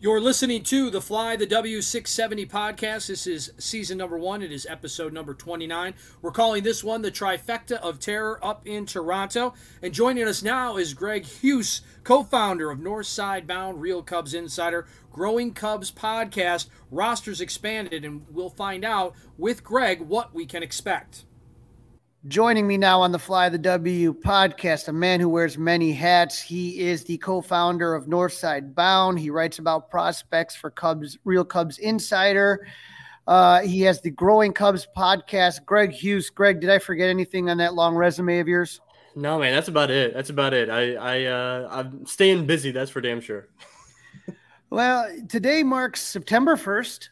You're listening to the Fly the W670 podcast. This is season number one. It is episode number 29. We're calling this one the trifecta of terror up in Toronto. And joining us now is Greg Huss, co founder of Northside Bound Real Cubs Insider, Growing Cubs podcast. Rosters expanded, and we'll find out with Greg what we can expect. Joining me now on the Fly the W podcast, a man who wears many hats. He is the co-founder of Northside Bound. He writes about prospects for Cubs, Real Cubs Insider. Uh, he has the Growing Cubs podcast. Greg Huss. Greg, did I forget anything on that long resume of yours? No, man, that's about it. That's about it. I, I, uh, I'm staying busy. That's for damn sure. well, today marks September 1st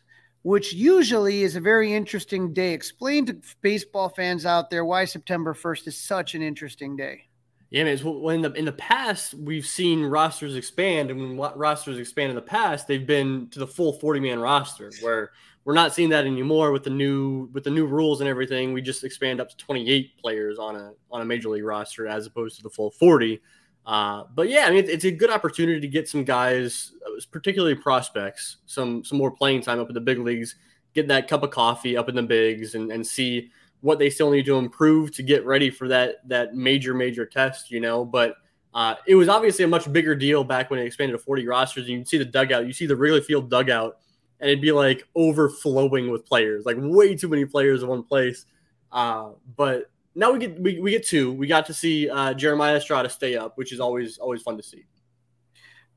which usually is a very interesting day. Explain to baseball fans out there why September 1st is such an interesting day. Yeah, man. When in the in the past we've seen rosters expand, and when rosters expand in the past, they've been to the full forty man roster. Where we're not seeing that anymore with the new with the new rules and everything. We just expand up to twenty eight players on a on a major league roster as opposed to the full forty. Uh, but yeah, I mean, it's a good opportunity to get some guys, uh, particularly prospects, some some more playing time up in the big leagues, get that cup of coffee up in the bigs, and, and see what they still need to improve to get ready for that that major major test. You know, but uh, it was obviously a much bigger deal back when it expanded to 40 rosters. You can see the dugout, you see the Wrigley Field dugout, and it'd be like overflowing with players, like way too many players in one place. Uh, but now we get we, we get two. We got to see uh, Jeremiah Estrada stay up, which is always always fun to see.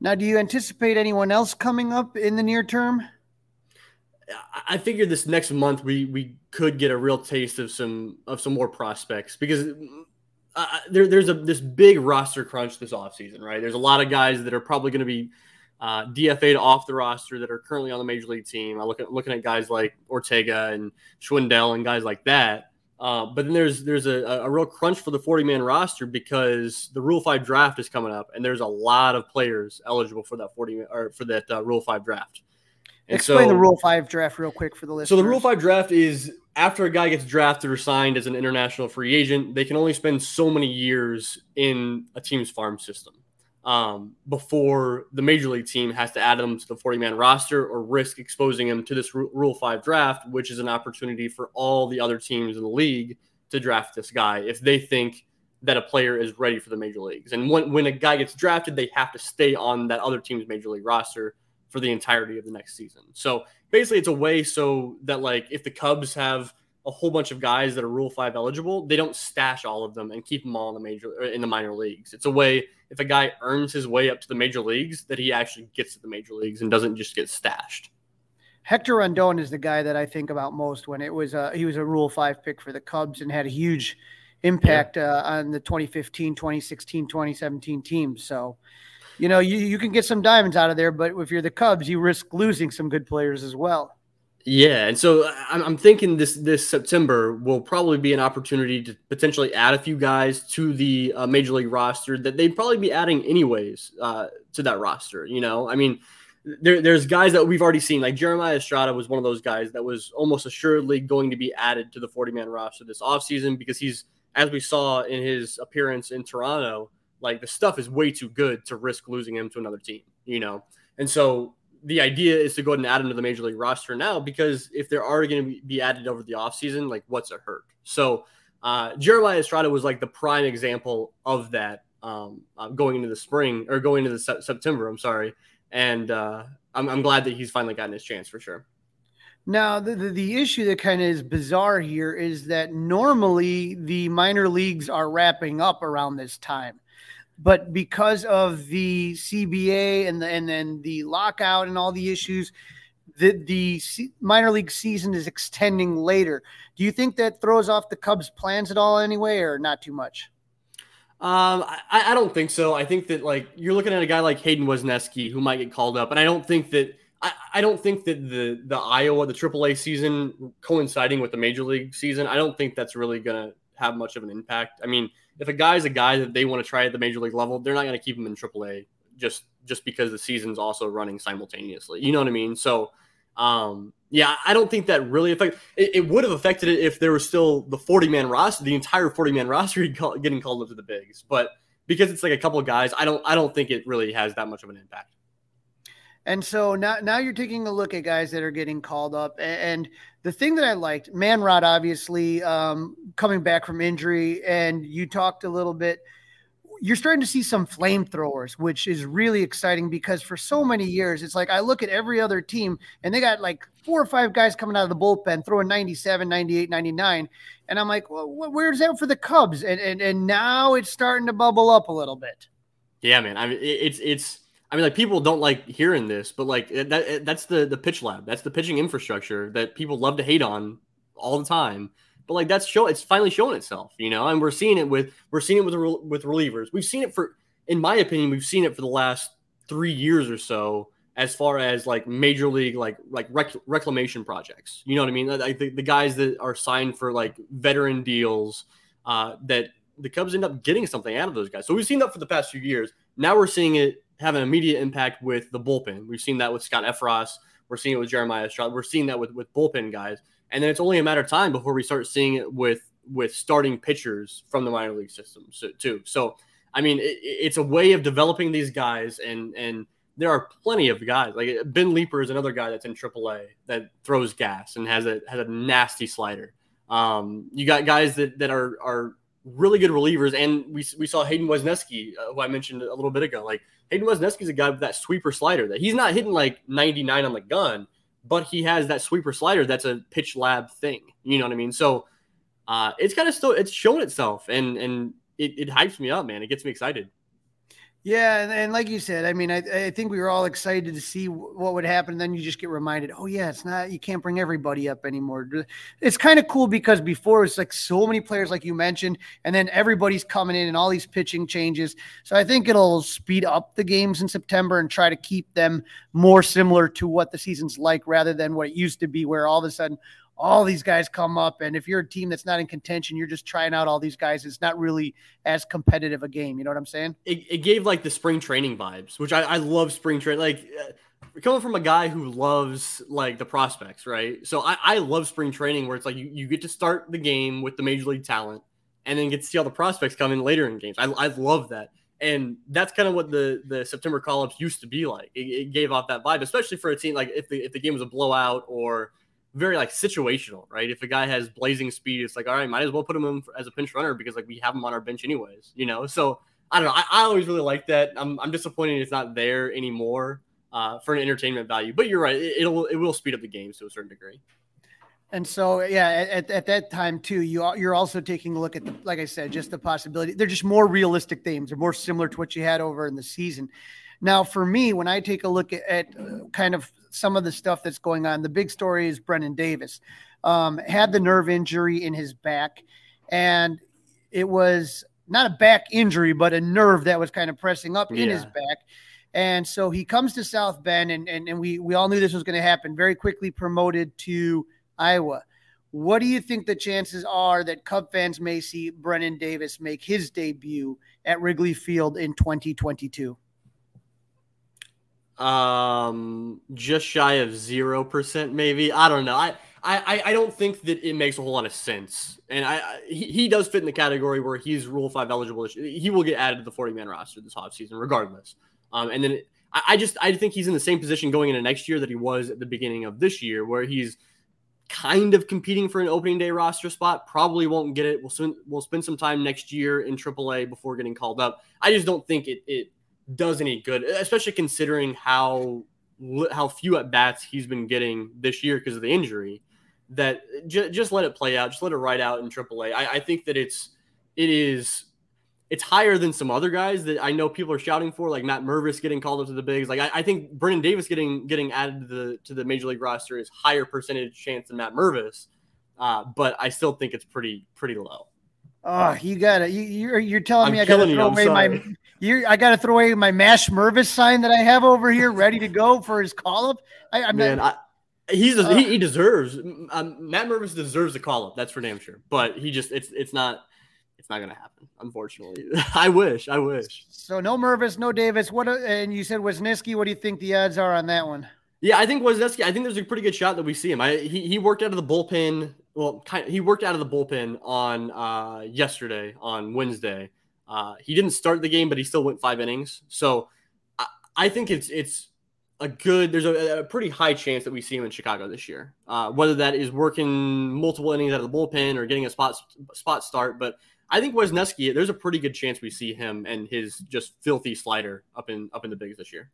Now, do you anticipate anyone else coming up in the near term? I figure this next month we we could get a real taste of some of some more prospects because uh, there, there's a this big roster crunch this offseason, right? There's a lot of guys that are probably going to be uh, DFA'd off the roster that are currently on the major league team. I look at looking at guys like Ortega and Schwindel and guys like that. Uh, but then there's there's a, a real crunch for the 40 man roster because the Rule Five draft is coming up, and there's a lot of players eligible for that 40 or for that uh, Rule Five draft. And Explain so, the Rule Five draft real quick for the listeners. So the Rule Five draft is after a guy gets drafted or signed as an international free agent, they can only spend so many years in a team's farm system um, before the major league team has to add them to the 40 man roster or risk exposing him to this Rule 5 draft, which is an opportunity for all the other teams in the league to draft this guy if they think that a player is ready for the major leagues. And when, when a guy gets drafted, they have to stay on that other team's major league roster for the entirety of the next season. So basically, it's a way so that, like, if the Cubs have a whole bunch of guys that are Rule Five eligible, they don't stash all of them and keep them all in the major in the minor leagues. It's a way if a guy earns his way up to the major leagues that he actually gets to the major leagues and doesn't just get stashed. Hector Rondon is the guy that I think about most when it was a, he was a Rule Five pick for the Cubs and had a huge impact yeah. uh, on the 2015, 2016, 2017 teams. So, you know, you, you can get some diamonds out of there, but if you're the Cubs, you risk losing some good players as well. Yeah, and so uh, I'm, I'm thinking this this September will probably be an opportunity to potentially add a few guys to the uh, major league roster that they'd probably be adding anyways uh, to that roster. You know, I mean, there, there's guys that we've already seen, like Jeremiah Estrada was one of those guys that was almost assuredly going to be added to the 40 man roster this offseason because he's, as we saw in his appearance in Toronto, like the stuff is way too good to risk losing him to another team. You know, and so the idea is to go ahead and add him to the major league roster now because if they are already going to be added over the offseason, like what's a hurt? So uh, Jeremiah Estrada was like the prime example of that um, uh, going into the spring or going into the se- September. I'm sorry, and uh, I'm, I'm glad that he's finally gotten his chance for sure. Now, the, the, the, issue that kind of is bizarre here is that normally the minor leagues are wrapping up around this time but because of the CBA and the, and then the lockout and all the issues, the the minor league season is extending later. Do you think that throws off the Cubs' plans at all, anyway, or not too much? Um, I, I don't think so. I think that like you're looking at a guy like Hayden Wesneski who might get called up, and I don't think that I, I don't think that the the Iowa the AAA season coinciding with the major league season, I don't think that's really gonna have much of an impact. I mean, if a guy's a guy that they want to try at the major league level, they're not gonna keep him in AAA just just because the season's also running simultaneously. You know what I mean? So um, yeah, I don't think that really affected. It, it, would have affected it if there was still the 40 man roster, the entire 40 man roster getting called up to the bigs. But because it's like a couple of guys, I don't, I don't think it really has that much of an impact. And so now, now you're taking a look at guys that are getting called up. And the thing that I liked, Manrod, obviously um, coming back from injury, and you talked a little bit you're starting to see some flamethrowers, which is really exciting because for so many years, it's like I look at every other team and they got like four or five guys coming out of the bullpen throwing 97, 98, 99. And I'm like, well, where's that for the Cubs? And, and, and now it's starting to bubble up a little bit. Yeah, man. I mean, it's, it's, I mean, like people don't like hearing this, but like that, that's the, the pitch lab. That's the pitching infrastructure that people love to hate on all the time but like that's show it's finally showing itself, you know, and we're seeing it with we're seeing it with with relievers. We've seen it for, in my opinion, we've seen it for the last three years or so as far as like major league like like rec- reclamation projects. You know what I mean? Like the, the guys that are signed for like veteran deals uh, that the Cubs end up getting something out of those guys. So we've seen that for the past few years. Now we're seeing it have an immediate impact with the bullpen. We've seen that with Scott Effross. We're seeing it with Jeremiah Estrada. We're seeing that with with bullpen guys and then it's only a matter of time before we start seeing it with with starting pitchers from the minor league system so, too. So, I mean, it, it's a way of developing these guys, and and there are plenty of guys like Ben Leeper is another guy that's in AAA that throws gas and has a has a nasty slider. Um, you got guys that that are are really good relievers, and we we saw Hayden Wesneski, uh, who I mentioned a little bit ago. Like Hayden Wesneski is a guy with that sweeper slider that he's not hitting like 99 on the gun but he has that sweeper slider that's a pitch lab thing. You know what I mean? So uh, it's kind of still it's showing itself and and it, it hypes me up, man. It gets me excited. Yeah, and, like you said, I mean, I, I think we were all excited to see what would happen. Then you just get reminded, oh yeah, it's not you can't bring everybody up anymore. It's kind of cool because before it's like so many players, like you mentioned, and then everybody's coming in and all these pitching changes. So I think it'll speed up the games in September and try to keep them more similar to what the season's like, rather than what it used to be, where all of a sudden, all these guys come up. And if you're a team that's not in contention, you're just trying out all these guys. It's not really as competitive a game. You know what I'm saying? It, it gave like the spring training vibes, which I, I love spring training. Like uh, coming from a guy who loves like the prospects, right? So I, I love spring training where it's like you, you get to start the game with the major league talent and then get to see all the prospects come in later in games. I, I love that. And that's kind of what the, the September call ups used to be like. It, it gave off that vibe, especially for a team like if the, if the game was a blowout or very like situational, right? If a guy has blazing speed, it's like, all right, might as well put him in as a pinch runner because like we have him on our bench anyways, you know? So I don't know. I, I always really like that. I'm, I'm disappointed it's not there anymore uh, for an entertainment value, but you're right. It, will it will speed up the games to a certain degree. And so, yeah, at, at that time too, you you're also taking a look at the, like I said, just the possibility. They're just more realistic themes. They're more similar to what you had over in the season. Now, for me, when I take a look at, at uh, kind of some of the stuff that's going on, the big story is Brennen Davis um, had the nerve injury in his back, and it was not a back injury, but a nerve that was kind of pressing up yeah. in his back. And so he comes to South Bend, and, and, and we, we all knew this was going to happen. Very quickly promoted to Iowa. What do you think the chances are that Cub fans may see Brennen Davis make his debut at Wrigley Field in 2022? Um just shy of zero percent maybe. I don't know. I, I i don't think that it makes a whole lot of sense. And i, I he, he, does fit in the category where he's rule five eligible. He will get added to the 40 man roster this offseason regardless. Um and then I, I just i think he's in the same position going into next year that he was at the beginning of this year where he's kind of competing for an opening day roster spot. Probably won't get it. We'll spend, we'll spend some time next year in aaa before getting called up. I just don't think it it does any good, especially considering how how few at bats he's been getting this year because of the injury. That j- just let it play out, just let it ride out in AAA. I, I think that it's it is it's higher than some other guys that I know people are shouting for, like Matt Mervis getting called up to the bigs. Like I, I think Brennen Davis getting getting added to the to the major league roster is higher percentage chance than Matt Mervis, uh, but I still think it's pretty pretty low. Oh, you got it. you, you're you're telling I'm me I gotta throw away my you I gotta throw away my Mash Mervis sign that I have over here ready to go for his call up. I, am Man, not, I, he's uh, he, he, deserves um, Matt Mervis deserves a call up. That's for damn sure. But he just it's it's not it's not going to happen, unfortunately. I wish. I wish. So no Mervis, no Davis. What? And you said Wesneski. What do you think the odds are on that one? Yeah, I think Wesneski. I think there's a pretty good shot that we see him. I he, he worked out of the bullpen. Well, kind of, he worked out of the bullpen on uh, yesterday on Wednesday. Uh, he didn't start the game, but he still went five innings. So I, I think it's it's a good. There's a, a, pretty high chance that we see him in Chicago this year. Uh, whether that is working multiple innings out of the bullpen or getting a spot spot start, but I think Wesneski, there's a pretty good chance we see him and his just filthy slider up in up in the bigs this year.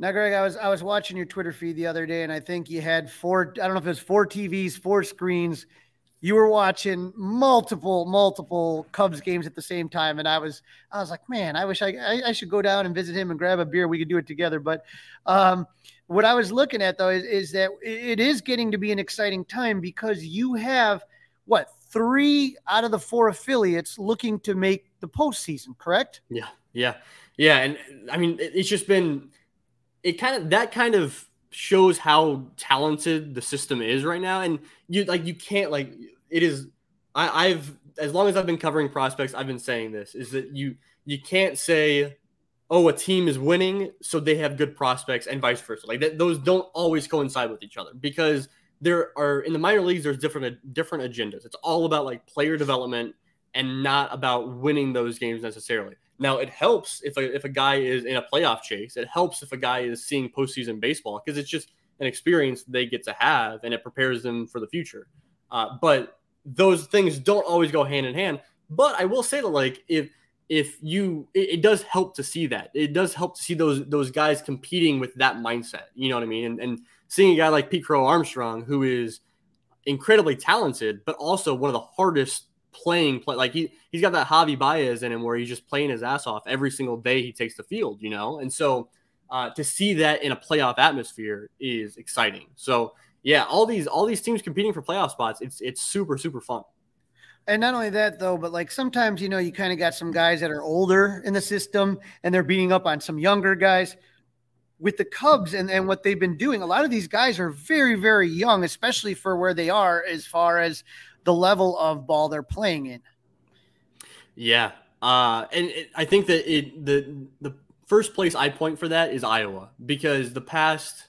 Now, Greg, I was I was watching your Twitter feed the other day, and I think you had four. I don't know if it was four TVs, four screens. You were watching multiple multiple Cubs games at the same time, and I was I was like, man, I wish I I, I should go down and visit him and grab a beer. We could do it together. But um, what I was looking at though is, is that it is getting to be an exciting time because you have what three out of the four affiliates looking to make the postseason, correct? Yeah, yeah, yeah. And I mean, it's just been it kind of that kind of shows how talented the system is right now. And you like you can't like it is. I, I've as long as I've been covering prospects, I've been saying this is that you you can't say oh, a team is winning, so they have good prospects, and vice versa. Like that, those don't always coincide with each other because there are in the minor leagues there's different different agendas. It's all about like player development and not about winning those games necessarily. Now it helps if a, if a guy is in a playoff chase. It helps if a guy is seeing postseason baseball because it's just an experience they get to have and it prepares them for the future. Uh, but those things don't always go hand in hand. But I will say that like if if you it, it, does help to see that. It does help to see those those guys competing with that mindset. You know what i mean? And, and seeing a guy like pete crow armstrong who is incredibly talented but also one of the hardest playing play like he he's got that javi baez in him where he's just playing his ass off every single day he takes the field you know? And so uh, to see that in a playoff atmosphere is exciting. So yeah all these all these teams competing for playoff spots it's it's super super fun and not only that, though, but like sometimes, you know, you kind of got some guys that are older in the system and they're beating up on some younger guys. With the Cubs and, and what they've been doing, a lot of these guys are very, very young, especially for where they are as far as the level of ball they're playing in. Yeah. Uh, and it, I think that it the the first place I point for that is Iowa because the past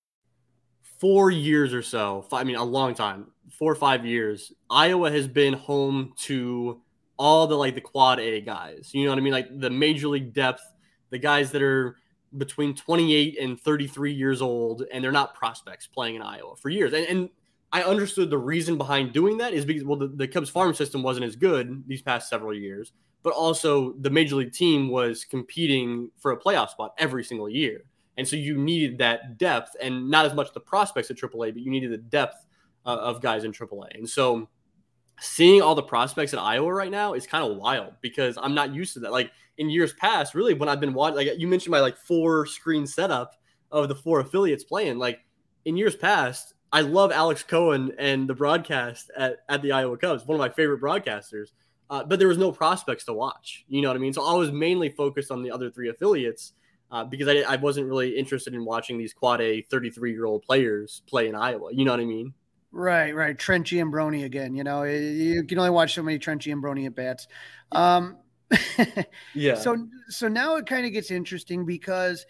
four years or so, I mean, a long time, four or five years, Iowa has been home to all the like the quad A guys. You know what I mean? Like the major league depth, the guys that are between 28 and 33 years old, and they're not prospects playing in Iowa for years. And, and I understood the reason behind doing that is because, well, the, the Cubs farm system wasn't as good these past several years, but also the major league team was competing for a playoff spot every single year. And so you needed that depth and not as much the prospects at AAA, but you needed the depth uh, of guys in AAA. And so seeing all the prospects at Iowa right now is kind of wild because I'm not used to that. Like in years past, really, when I've been watching, like you mentioned my like four screen setup of the four affiliates playing, like in years past, I love Alex Cohen and the broadcast at, at the Iowa Cubs, one of my favorite broadcasters. Uh, but there was no prospects to watch. You know what I mean? So I was mainly focused on the other three affiliates uh, because I, I wasn't really interested in watching these quad A 33 year old players play in Iowa. You know what I mean? Right, right. Trenchy and Brony again. You know, you can only watch so many Trenchy and Brony at bats. Um, yeah. So, so now it kind of gets interesting because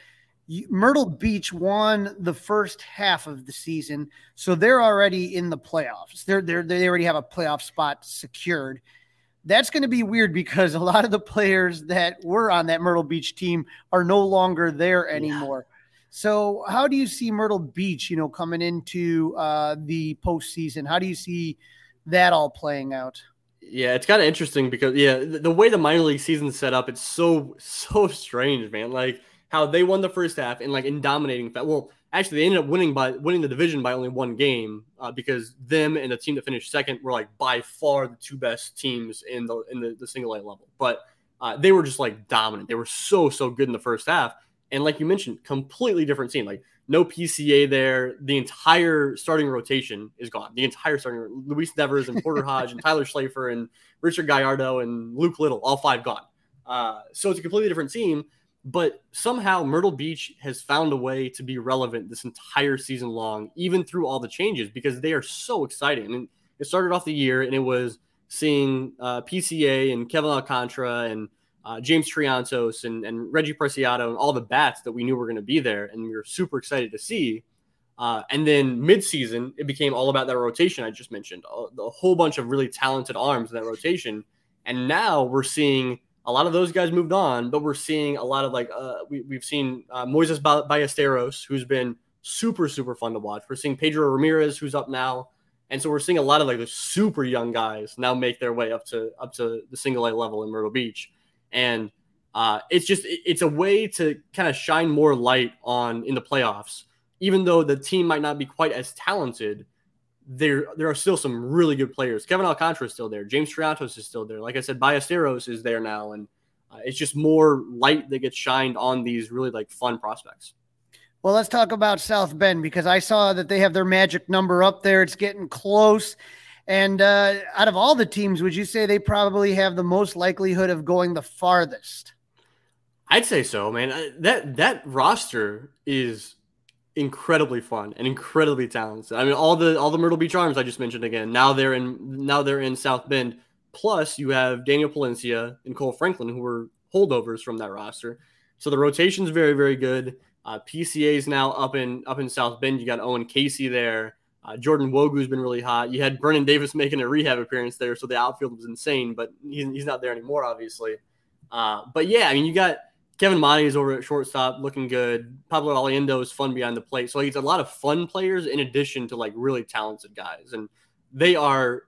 you, Myrtle Beach won the first half of the season, so they're already in the playoffs. They're, they're they already have a playoff spot secured. That's going to be weird because a lot of the players that were on that Myrtle Beach team are no longer there anymore. Yeah. So, how do you see Myrtle Beach, you know, coming into uh, the postseason? How do you see that all playing out? Yeah, it's kind of interesting because yeah, the, the way the minor league season's set up, it's so so strange, man. Like how they won the first half and like in dominating. Well, actually, they ended up winning by winning the division by only one game uh, because them and the team that finished second were like by far the two best teams in the in the, the single A level. But uh, they were just like dominant. They were so so good in the first half, and like you mentioned, completely different team. Like no PCA there. The entire starting rotation is gone. The entire starting Luis Devers and Porter Hodge and Tyler Schlaffer and Richard Gallardo and Luke Little, all five gone. Uh, so it's a completely different team. But somehow Myrtle Beach has found a way to be relevant this entire season long, even through all the changes, because they are so exciting. And it started off the year, and it was seeing uh, PCA and Kevin Alcantara and uh, James Triantos and, and Reggie Preciado and all the bats that we knew were going to be there, and we were super excited to see. Uh, and then midseason, it became all about that rotation I just mentioned, a, a whole bunch of really talented arms in that rotation. And now we're seeing a lot of those guys moved on, but we're seeing a lot of like uh, we, we've seen uh, Moises Ballesteros, who's been super super fun to watch. We're seeing Pedro Ramirez, who's up now, and so we're seeing a lot of like the super young guys now make their way up to up to the single A level in Myrtle Beach and uh, it's just it's a way to kind of shine more light on in the playoffs. Even though the team might not be quite as talented, there there are still some really good players. Kevin Alcantara is still there. James Triantos is still there. Like I said, Ballesteros is there now, and uh, it's just more light that gets shined on these really like fun prospects. Well, let's talk about South Bend because I saw that they have their magic number up there. It's getting close. And uh, out of all the teams, would you say they probably have the most likelihood of going the farthest? I'd say so, man. Uh, that that roster is incredibly fun and incredibly talented. I mean, all the all the Myrtle Beach Arms I just mentioned again. Now they're in now they're in South Bend. Plus, you have Daniel Palencia and Kohl Franklin, who were holdovers from that roster. So the rotation's very very good. Uh, PCA is now up in up in South Bend. You got Owen Caissie there. Uh, Jordan Nwogu's been really hot. You had Brennen Davis making a rehab appearance there, so the outfield was insane, but he's, he's not there anymore, obviously. Uh, but yeah, I mean, you got Kevin Monty is over at shortstop looking good. Pablo Aliendo is fun behind the plate. So like, it's a lot of fun players in addition to like really talented guys. And they are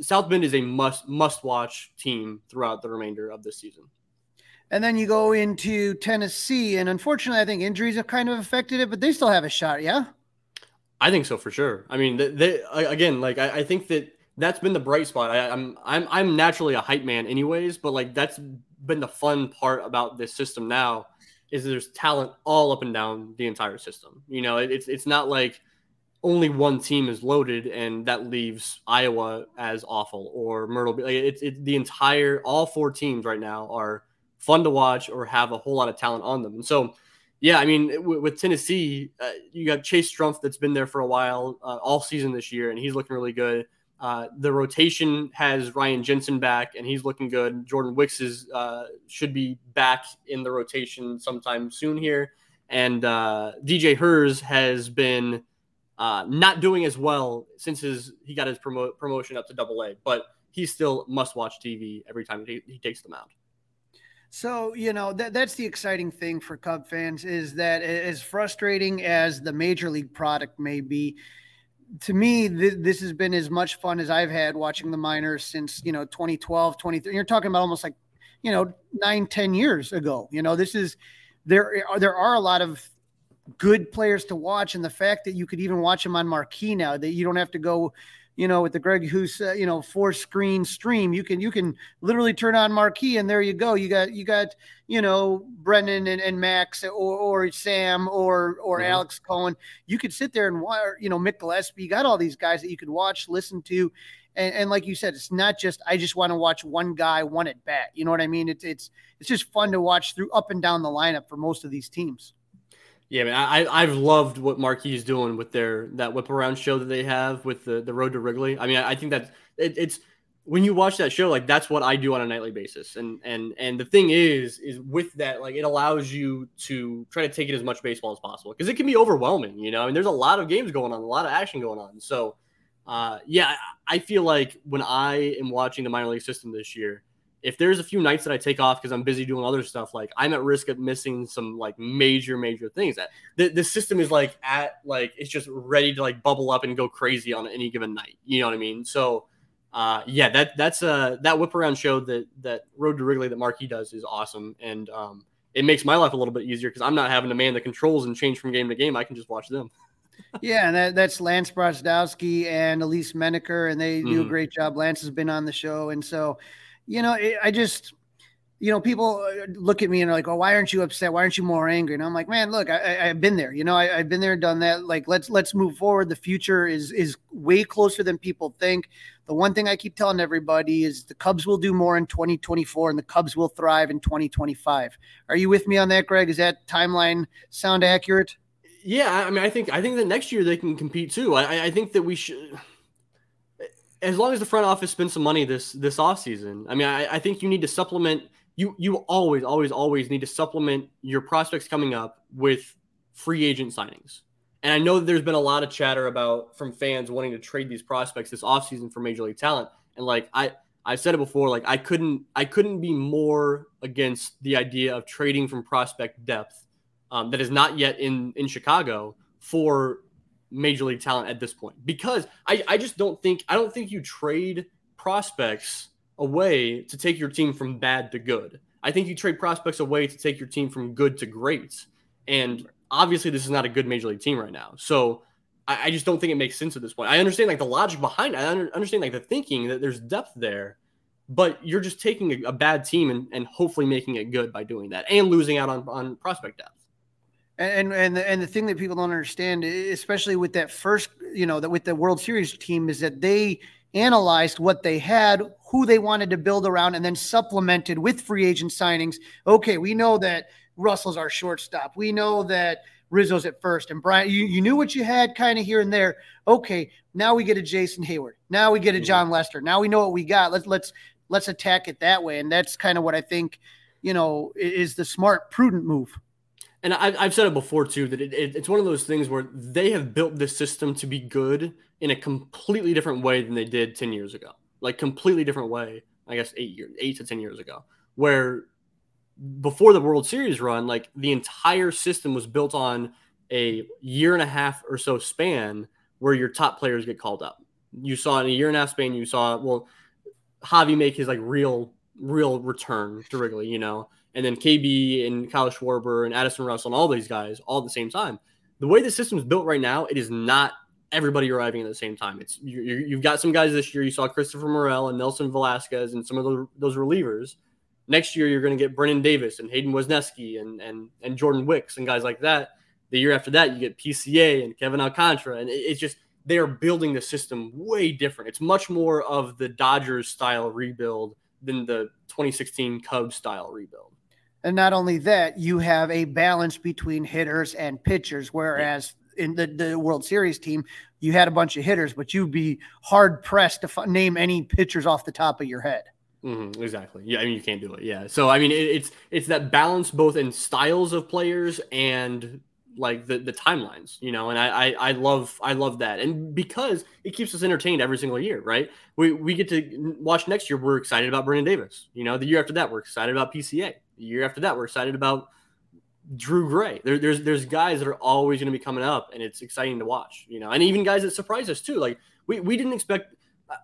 South Bend is a must must watch team throughout the remainder of this season. And then you go into Tennessee, and unfortunately, I think injuries have kind of affected it, but they still have a shot, yeah. I think so for sure. I mean, they, they again, like I, I, think that that's been the bright spot. I, I'm I'm I'm naturally a hype man, anyways, but like that's been the fun part about this system now is there's talent all up and down the entire system. You know, it, it's it's not like only one team is loaded and that leaves Iowa as awful or Myrtle. Like it's it, the entire all four teams right now are fun to watch or have a whole lot of talent on them, and so yeah, I mean, with, with Tennessee, uh, you got Chase Strumpf that's been there for a while, uh, all season this year, and he's looking really good. Uh, the rotation has Ryan Jensen back, and he's looking good. Jordan Wicks is uh, should be back in the rotation sometime soon here, and uh, DJ Herz has been uh, not doing as well since his he got his promo- promotion up to Double A, but he's still must watch TV every time he, he takes them out. So, you know, that, that's the exciting thing for Cub fans is that as frustrating as the major league product may be, to me, th- this has been as much fun as I've had watching the minors since, you know, 2012, 23. You're talking about almost like, you know, nine, 10 years ago. You know, this is, there are, there are a lot of good players to watch. And the fact that you could even watch them on marquee now, that you don't have to go, you know, with the Greg Huss, uh, you know, four screen stream, you can you can literally turn on marquee and there you go. You got you got you know Brendan and, and Max or, or Sam or or mm-hmm. Alex Cohen. You could sit there and watch, you know, Mick Gillispie. You got all these guys that you could watch, listen to, and, and like you said, it's not just I just want to watch one guy one at bat. You know what I mean? It's it's it's just fun to watch through up and down the lineup for most of these teams. Yeah, man, I I've loved what Marquee is doing with their that whip around show that they have with the the Road to Wrigley. I mean, I, I think that it, it's when you watch that show, like that's what I do on a nightly basis. And and and the thing is, is with that, like it allows you to try to take it as much baseball as possible because it can be overwhelming. You know, I mean, there's a lot of games going on, a lot of action going on. So uh, yeah, I feel like when I am watching the minor league system this year, if there's a few nights that I take off because I'm busy doing other stuff, like I'm at risk of missing some like major, major things. That the, the system is like at like it's just ready to like bubble up and go crazy on any given night. You know what I mean? So uh, yeah, that that's uh that whip around show that that Road to Wrigley that Marquee does is awesome, and um, it makes my life a little bit easier because I'm not having to man the controls and change from game to game. I can just watch them. yeah, and that, that's Lance Brozdowski and Elise Menaker, and they mm-hmm. do a mm-hmm. great job. Lance has been on the show, and so you know, it, I just you know, people uh, look at me and are like, "Oh, why aren't you upset? Why aren't you more angry?" And I'm like, "Man, look, I, have been there. You know, I, have been there, done that. Like, let's let's move forward. The future is is way closer than people think. The one thing I keep telling everybody is the Cubs will do more in 2024, and the Cubs will thrive in 2025. Are you with me on that, Greg? Is that timeline sound accurate? Yeah, I mean, I think I think that next year they can compete too. I, I think that we should as long as the front office spends some money this this offseason, I mean, I, I think you need to supplement you you always always always need to supplement your prospects coming up with free agent signings. And I know that there's been a lot of chatter about from fans wanting to trade these prospects this offseason for major league talent. And like I I've said it before, like I couldn't I couldn't be more against the idea of trading from prospect depth um, that is not yet in in Chicago for major league talent at this point. Because I, I just don't think I don't think you trade prospects away to take your team from bad to good. I think you trade prospects away to take your team from good to great. And obviously, this is not a good major league team right now. So I, I just don't think it makes sense at this point. I understand like the logic behind it. I understand like the thinking that there's depth there, but you're just taking a, a bad team and, and hopefully making it good by doing that and losing out on, on prospect depth. And and the, and the thing that people don't understand, especially with that first, you know, that with the World Series team, is that they analyzed what they had, who they wanted to build around, and then supplemented with free agent signings. Okay, we know that Russell's our shortstop. We know that Rizzo's at first, and Brian, you, you knew what you had kind of here and there. Okay, now we get a Jason Heyward. Now we get a mm-hmm. Lester. Now we know what we got. Let's let's let's attack it that way, and that's kind of what I think, you know, is the smart, prudent move. And I, have said it before too that it, it, it's one of those things where they have built this system to be good in a completely different way than they did 10 years ago. Like completely different way, I guess eight years, eight to 10 years ago, where before the World Series run, like the entire system was built on a year and a half or so span where your top players get called up. You saw in a year and a half span, you saw, well, Javi make his like real, real return to Wrigley, you know, and then KB and Kyle Schwarber and Addison Russell and all these guys all at the same time. The way the system is built right now, it is not everybody arriving at the same time. It's you, have got some guys this year. You saw Christopher Morel and Nelson Velazquez and some of those, those relievers. Next year, you're going to get Brennen Davis and Hayden Wesneski and and and Jordan Wicks and guys like that. The year after that, you get PCA and Kevin Alcantara, and it, it's just they are building the system way different. It's much more of the Dodgers style rebuild than the 2016 Cubs style rebuild. And not only that, you have a balance between hitters and pitchers, whereas in the, the World Series team, you had a bunch of hitters, but you'd be hard pressed to f- name any pitchers off the top of your head. Mm-hmm, exactly. Yeah, I mean you can't do it. Yeah. So I mean it, it's it's that balance both in styles of players and like the the timelines, you know. And I, I I love I love that, and because it keeps us entertained every single year, right? We we get to watch next year. We're excited about Brennen Davis. You know, the year after that, we're excited about PCA. Year after that, we're excited about Drew Gray. There, there's there's guys that are always going to be coming up, and it's exciting to watch. You know, and even guys that surprise us too. Like we, we didn't expect.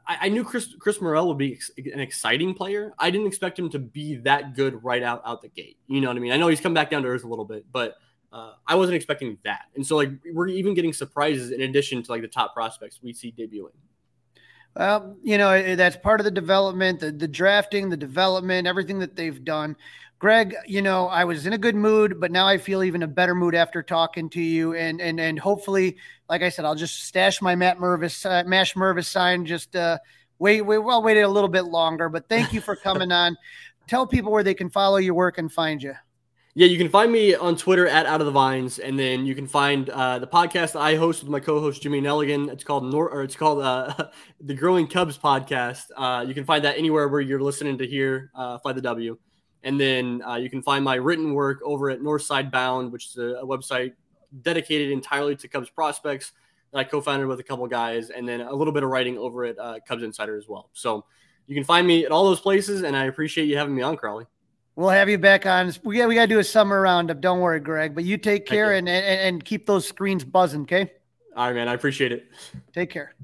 I, I knew Chris Chris Morel would be ex- an exciting player. I didn't expect him to be that good right out out the gate. You know what I mean? I know he's come back down to earth a little bit, but uh, I wasn't expecting that. And so like we're even getting surprises in addition to like the top prospects we see debuting. Well, you know that's part of the development, the, the drafting, the development, everything that they've done. Greg, you know, I was in a good mood, but now I feel even a better mood after talking to you. And and and hopefully, like I said, I'll just stash my Matt Mervis, uh, Mash Mervis sign. Just uh, wait, wait, well, wait a little bit longer. But thank you for coming on. Tell people where they can follow your work and find you. Yeah, you can find me on Twitter at Out of the Vines, and then you can find uh, the podcast I host with my co-host Jimmy Nelligan. It's called Nor- or it's called uh, the Growing Cubs Podcast. Uh, you can find that anywhere where you're listening to hear uh, Fly the W. And then uh, you can find my written work over at Northside Bound, which is a, a, website dedicated entirely to Cubs prospects. that I co-founded with a couple guys, and then a little bit of writing over at uh, Cubs Insider as well. So you can find me at all those places, and I appreciate you having me on, Crawly. We'll have you back on. We got we got to do a summer roundup. Don't worry, Greg. But you take care and, and and keep those screens buzzing. Okay. All right, man. I appreciate it. Take care.